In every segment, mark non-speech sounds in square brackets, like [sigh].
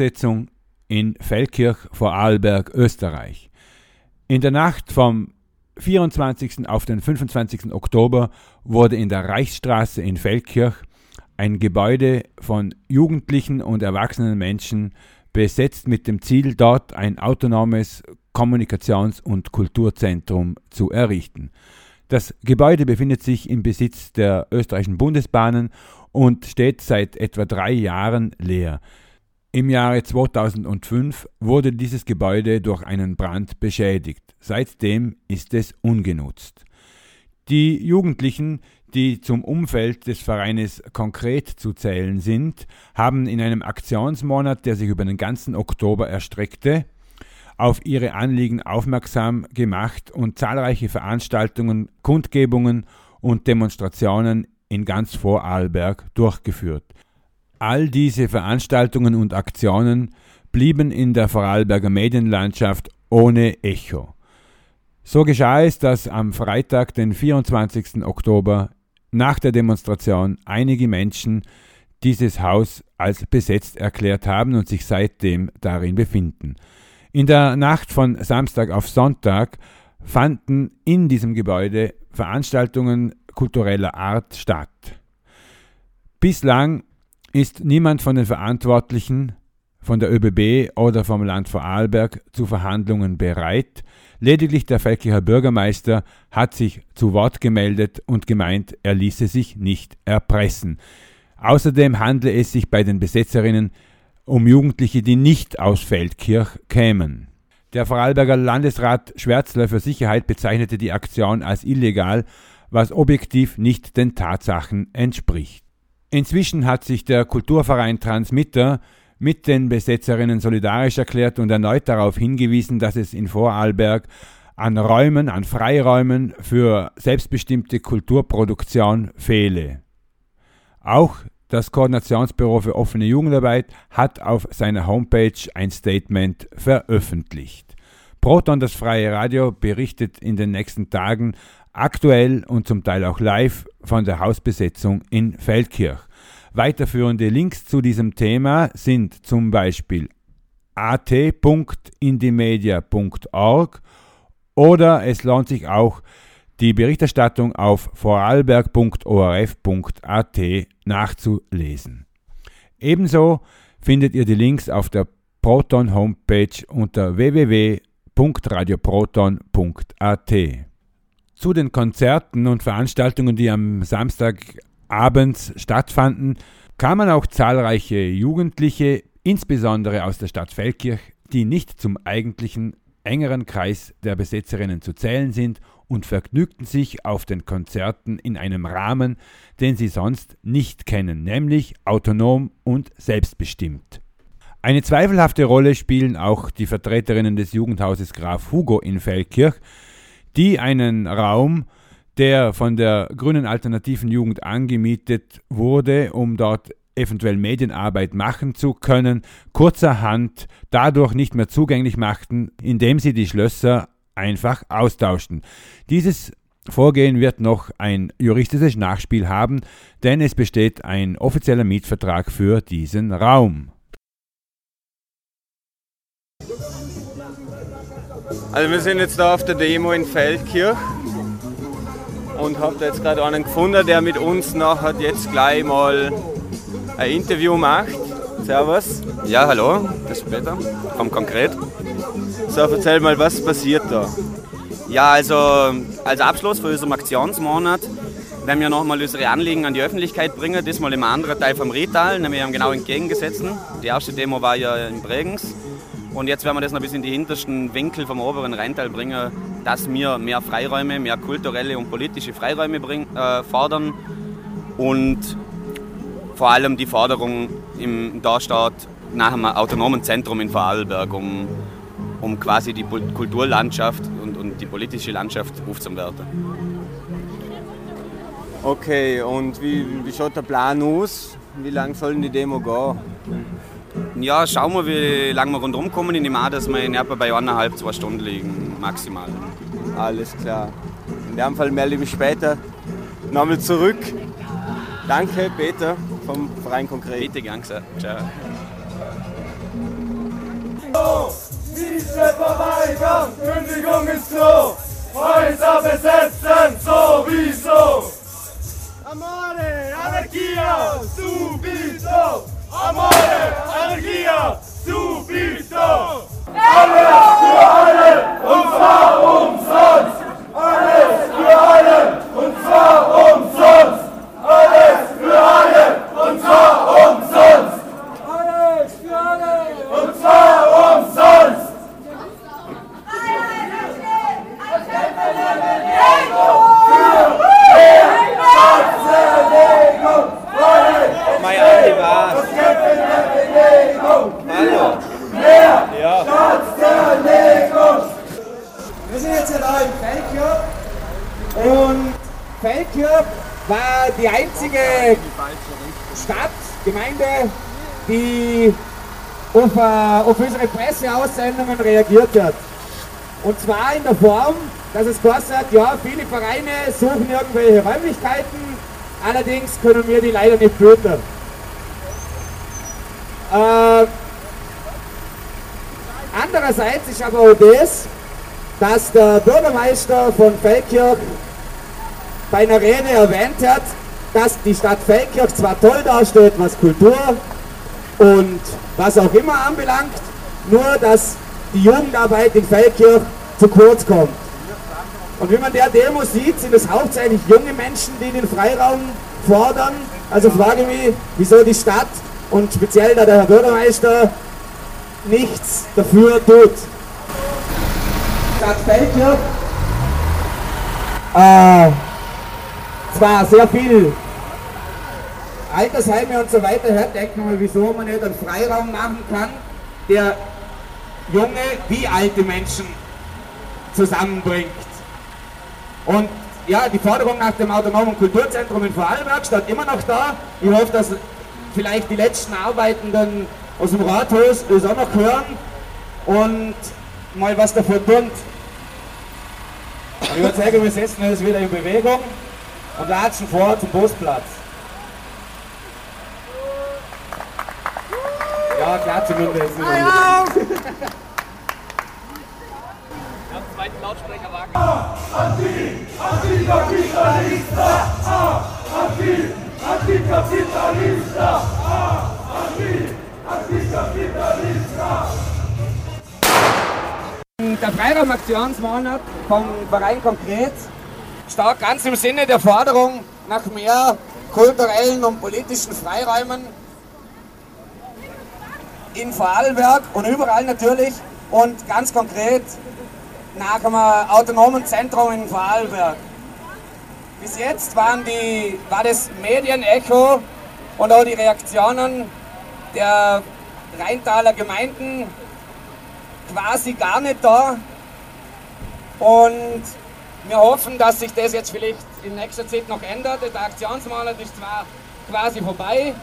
Hausbesetzung in Feldkirch vor Arlberg, Österreich. In der Nacht vom 24. auf den 25. Oktober wurde in der Reichsstraße in Feldkirch ein Gebäude von jugendlichen und erwachsenen Menschen besetzt mit dem Ziel, dort ein autonomes Kommunikations- und Kulturzentrum zu errichten. Das Gebäude befindet sich im Besitz der österreichischen Bundesbahnen und steht seit etwa drei Jahren leer. Im Jahre 2005 wurde dieses Gebäude durch einen Brand beschädigt. Seitdem ist es ungenutzt. Die Jugendlichen, die zum Umfeld des Vereines konkret zu zählen sind, haben in einem Aktionsmonat, der sich über den ganzen Oktober erstreckte, auf ihre Anliegen aufmerksam gemacht und zahlreiche Veranstaltungen, Kundgebungen und Demonstrationen in ganz Vorarlberg durchgeführt. All diese Veranstaltungen und Aktionen blieben in der Vorarlberger Medienlandschaft ohne Echo. So geschah es, dass am Freitag, den 24. Oktober, nach der Demonstration einige Menschen dieses Haus als besetzt erklärt haben und sich seitdem darin befinden. In der Nacht von Samstag auf Sonntag fanden in diesem Gebäude Veranstaltungen kultureller Art statt. Bislang ist niemand von den Verantwortlichen von der ÖBB oder vom Land Vorarlberg zu Verhandlungen bereit. Lediglich der Feldkircher Bürgermeister hat sich zu Wort gemeldet und gemeint, er ließe sich nicht erpressen. Außerdem handle es sich bei den Besetzerinnen um Jugendliche, die nicht aus Feldkirch kämen. Der Vorarlberger Landesrat Schwärzler für Sicherheit bezeichnete die Aktion als illegal, was objektiv nicht den Tatsachen entspricht. Inzwischen hat sich der Kulturverein Transmitter mit den Besetzerinnen solidarisch erklärt und erneut darauf hingewiesen, dass es in Vorarlberg an Räumen, an Freiräumen für selbstbestimmte Kulturproduktion fehle. Auch das Koordinationsbüro für offene Jugendarbeit hat auf seiner Homepage ein Statement veröffentlicht. Proton, das freie Radio, berichtet in den nächsten Tagen aktuell und zum Teil auch live von der Hausbesetzung in Feldkirch. Weiterführende Links zu diesem Thema sind zum Beispiel at.indimedia.org oder es lohnt sich auch, die Berichterstattung auf vorarlberg.orf.at nachzulesen. Ebenso findet ihr die Links auf der Proton Homepage unter www.radioproton.at. Zu den Konzerten und Veranstaltungen, die am Samstagabend stattfanden, kamen auch zahlreiche Jugendliche, insbesondere aus der Stadt Feldkirch, die nicht zum eigentlichen engeren Kreis der Besetzerinnen zu zählen sind und vergnügten sich auf den Konzerten in einem Rahmen, den sie sonst nicht kennen, nämlich autonom und selbstbestimmt. Eine zweifelhafte Rolle spielen auch die Vertreterinnen des Jugendhauses Graf Hugo in Feldkirch, die einen Raum, der von der grünen alternativen Jugend angemietet wurde, um dort eventuell Medienarbeit machen zu können, kurzerhand dadurch nicht mehr zugänglich machten, indem sie die Schlösser einfach austauschen. Dieses Vorgehen wird noch ein juristisches Nachspiel haben, denn es besteht ein offizieller Mietvertrag für diesen Raum. Also wir sind jetzt da auf der Demo in Feldkirch und habe da jetzt gerade einen gefunden, der mit uns nachher jetzt gleich mal ein Interview macht. Servus. Ja, hallo, das ist Peter vom Konkret. So, erzähl mal, was passiert da? Ja, also als Abschluss für unseren Aktionsmonat werden wir nochmal unsere Anliegen an die Öffentlichkeit bringen, diesmal im anderen Teil vom Rital, nämlich am genau entgegengesetzten. Die erste Demo war ja in Bregenz und jetzt werden wir das noch bis in die hintersten Winkel vom oberen Rheintal bringen, dass wir mehr Freiräume, mehr kulturelle und politische Freiräume bring, äh, fordern und vor allem die Forderung im Darstaat nach einem autonomen Zentrum in Vorarlberg, um um quasi die Kulturlandschaft und, und die politische Landschaft aufzuwerten. Okay, und wie, wie schaut der Plan aus? Wie lange soll die Demo gehen? Ja, schauen wir, wie lange wir rundherum kommen. Ich nehme an, dass wir in etwa bei eineinhalb, zwei Stunden liegen, maximal. Alles klar. In dem Fall melde ich mich später nochmal zurück. Danke, Peter vom Verein Konkret. Bitte, gern Ciao. verweigern, Kündigung ins Klo. Häuser besetzen, sowieso. Amore, Anarchia, subito. Amore, Anarchia, subito. Alles für alle und zwar umsonst. Alles für alle und zwar umsonst. Alles für alle und zwar umsonst. Alles für alle und zwar umsonst. Mein Andi war. Hallo. Ja. Wir sind jetzt hier da in Feldkirch und Feldkirch war die einzige Stadt, Gemeinde, die auf, unsere Presseaussendungen reagiert hat. Und zwar in der Form, dass es hat, ja, viele Vereine suchen irgendwelche Räumlichkeiten, allerdings können wir die leider nicht bieten. Äh, andererseits ist aber auch das, dass der Bürgermeister von Feldkirch bei einer Rede erwähnt hat, dass die Stadt Feldkirch zwar toll dasteht, was Kultur und was auch immer anbelangt, nur dass die Jugendarbeit in Feldkirch zu kurz kommt. Und wie man der Demo sieht, sind es hauptsächlich junge Menschen, die den Freiraum fordern. Also frage ich mich, wieso die Stadt und speziell da der Herr Bürgermeister nichts dafür tut. Stadt Feldkirch äh, zwar sehr viel Altersheime und so weiter hört, denkt man mal, wieso man nicht einen Freiraum machen kann, der junge wie alte Menschen zusammenbringt. Und ja, die Forderung nach dem autonomen Kulturzentrum in Vorarlberg steht immer noch da. Ich hoffe, dass vielleicht die letzten Arbeitenden aus dem Rathaus das auch noch hören und mal was dafür tun. Würde sagen, wir setzen uns wieder in Bewegung und latschen vor zum Postplatz. Ja, und das ist nicht Antikapitalista, ah, anti, antikapitalista, ah, anti, antikapitalista. Der Freiraumaktionsmonat vom Verein konkret steht ganz im Sinne der Forderung nach mehr kulturellen und politischen Freiräumen in Vorarlberg und überall natürlich und ganz konkret nach einem autonomen Zentrum in Vorarlberg. Bis jetzt waren die, war das Medienecho und auch die Reaktionen der Rheintaler Gemeinden quasi gar nicht da. Und wir hoffen, dass sich das jetzt vielleicht in nächster Zeit noch ändert. Der Aktionsmonat ist zwar quasi vorbei,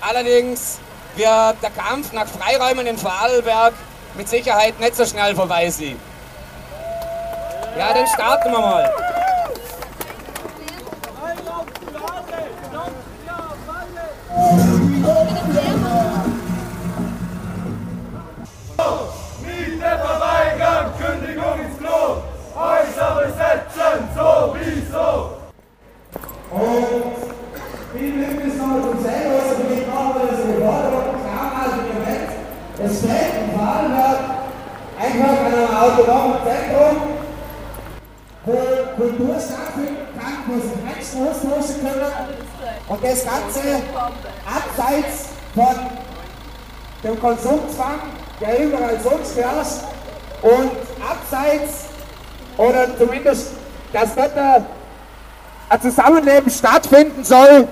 allerdings wird der Kampf nach Freiräumen in Vorarlberg mit Sicherheit nicht so schnell vorbei sein. Ja, dann starten wir mal. Dem Konsumzwang, der überall sonst herrscht und abseits oder zumindest, dass dort ein Zusammenleben stattfinden soll,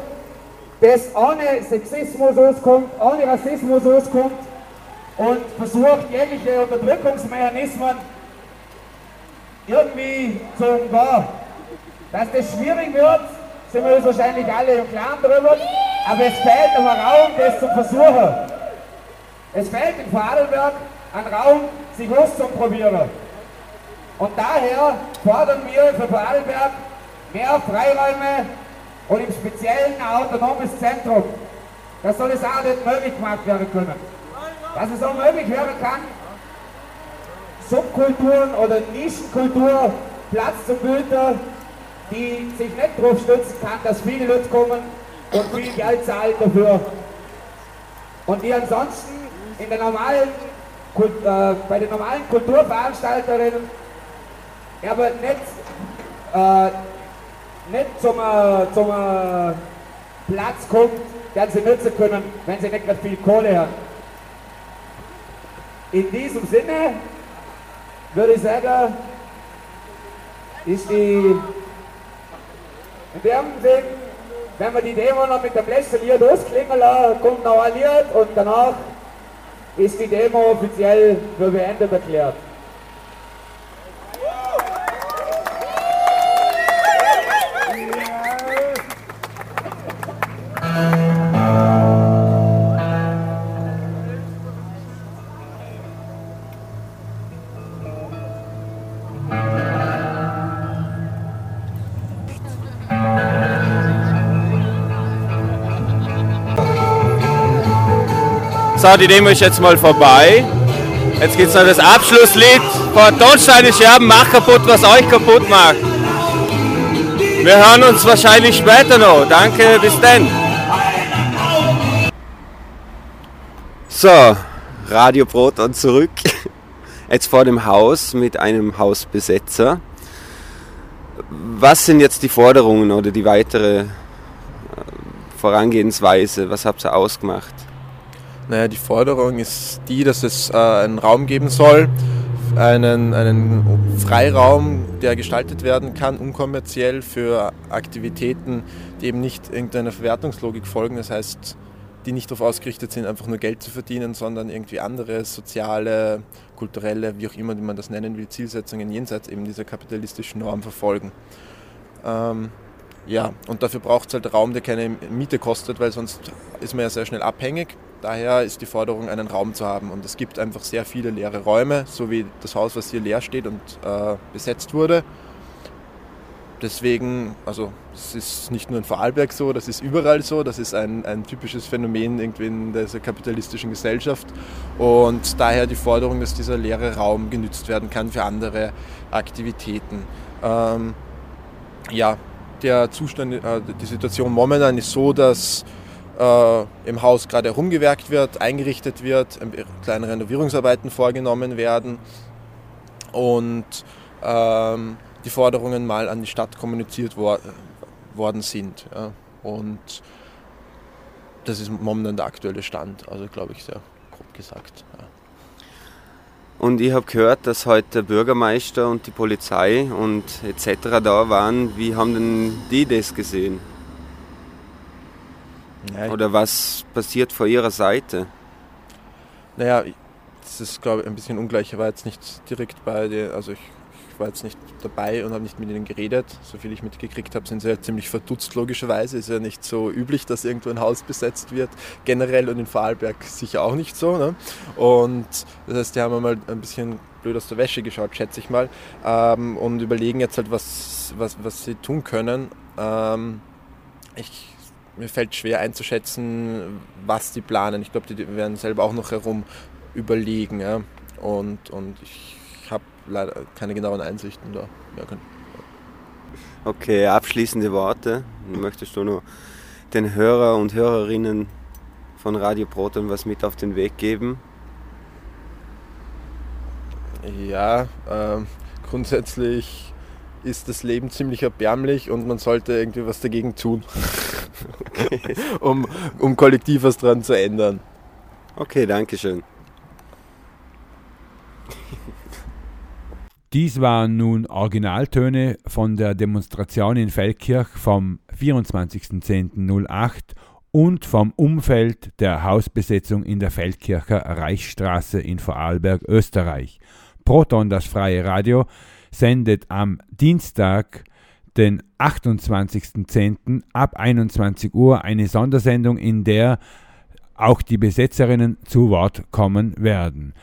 das ohne Sexismus auskommt, ohne Rassismus auskommt und versucht, jegliche Unterdrückungsmechanismen irgendwie zu umgehen. Dass das schwierig wird, sind wir uns wahrscheinlich alle im Klaren darüber, aber es fehlt aber Raum, das zu versuchen. Es fehlt in Vorarlberg ein Raum, sich auszuprobieren. Und daher fordern wir für Vorarlberg mehr Freiräume und im Speziellen ein autonomes Zentrum. Das soll es auch nicht möglich gemacht werden können. Dass es auch möglich werden kann, Subkulturen oder Nischenkultur Platz zu bieten, die sich nicht darauf stützen kann, dass viele Leute kommen und viel Geld zahlen dafür. Und die ansonsten in der normalen, äh, bei den normalen Kulturveranstalterinnen aber nicht, äh, nicht zum, äh, zum äh, Platz kommt, den sie nutzen können, wenn sie nicht gerade viel Kohle haben. In diesem Sinne würde ich sagen, ist die in dem Sinn, wenn wir die Demo noch mit dem letzten Lied ausklingen lassen, kommt noch ein Lied und danach ist die Demo offiziell für beendet erklärt. So, die Demo ist jetzt mal vorbei. Jetzt gibt es noch das Abschlusslied von Tonsteine Scherben, mach kaputt, was euch kaputt macht. Wir hören uns wahrscheinlich später noch. Danke, bis dann. So, Radio Proton zurück. [laughs] Jetzt vor dem Haus mit einem Hausbesetzer. Was sind jetzt die Forderungen oder die weitere äh, Vorangehensweise? Was habt ihr ausgemacht? Naja, die Forderung ist die, dass es äh, einen Raum geben soll, einen, einen Freiraum, der gestaltet werden kann, unkommerziell für Aktivitäten, die eben nicht irgendeiner Verwertungslogik folgen. Das heißt, die nicht darauf ausgerichtet sind, einfach nur Geld zu verdienen, sondern irgendwie andere soziale, kulturelle, wie auch immer man das nennen will, Zielsetzungen jenseits eben dieser kapitalistischen Norm verfolgen. Ähm, ja, und dafür braucht es halt Raum, der keine Miete kostet, weil sonst ist man ja sehr schnell abhängig. Daher ist die Forderung, einen Raum zu haben. Und es gibt einfach sehr viele leere Räume, so wie das Haus, was hier leer steht und äh, besetzt wurde. Deswegen, also es ist nicht nur in Vorarlberg so, das ist überall so, das ist ein, ein typisches Phänomen irgendwie in dieser kapitalistischen Gesellschaft. Und daher die Forderung, dass dieser leere Raum genützt werden kann für andere Aktivitäten. Ähm, ja, der Zustand, äh, die Situation momentan ist so, dass äh, im Haus gerade herumgewerkt wird, eingerichtet wird, kleine Renovierungsarbeiten vorgenommen werden und ähm, die Forderungen mal an die Stadt kommuniziert wor worden sind. Ja. Und das ist momentan der aktuelle Stand, also glaube ich sehr grob gesagt. Ja. Und ich habe gehört, dass heute der Bürgermeister und die Polizei und etc. da waren. Wie haben denn die das gesehen? Ja, Oder was passiert vor ihrer Seite? Naja, das ist, glaube ich, ein bisschen ungleich. Ich war jetzt nicht direkt bei dir, also ich, ich war jetzt nicht dabei und habe nicht mit ihnen geredet. So viel ich mitgekriegt habe, sind sie ja ziemlich verdutzt, logischerweise. Ist ja nicht so üblich, dass irgendwo ein Haus besetzt wird. Generell und in Vorarlberg sicher auch nicht so. Ne? Und das heißt, die haben mal ein bisschen blöd aus der Wäsche geschaut, schätze ich mal. Ähm, und überlegen jetzt halt, was, was, was sie tun können. Ähm, ich mir fällt schwer einzuschätzen, was die planen. Ich glaube, die werden selber auch noch herum überlegen. Ja? Und, und ich habe leider keine genauen Einsichten da. Ja, okay, abschließende Worte. Möchtest du noch den Hörer und Hörerinnen von Radio Proton was mit auf den Weg geben? Ja, äh, grundsätzlich ist das Leben ziemlich erbärmlich und man sollte irgendwie was dagegen tun. [laughs] okay. [laughs] um, um kollektiv was dran zu ändern. Okay, danke schön. Dies waren nun Originaltöne von der Demonstration in Feldkirch vom 24.10.08 und vom Umfeld der Hausbesetzung in der Feldkircher Reichsstraße in Vorarlberg, Österreich. Proton, das freie Radio, sendet am Dienstag, den 28.10. ab 21 Uhr eine Sondersendung, in der auch die Besetzerinnen zu Wort kommen werden.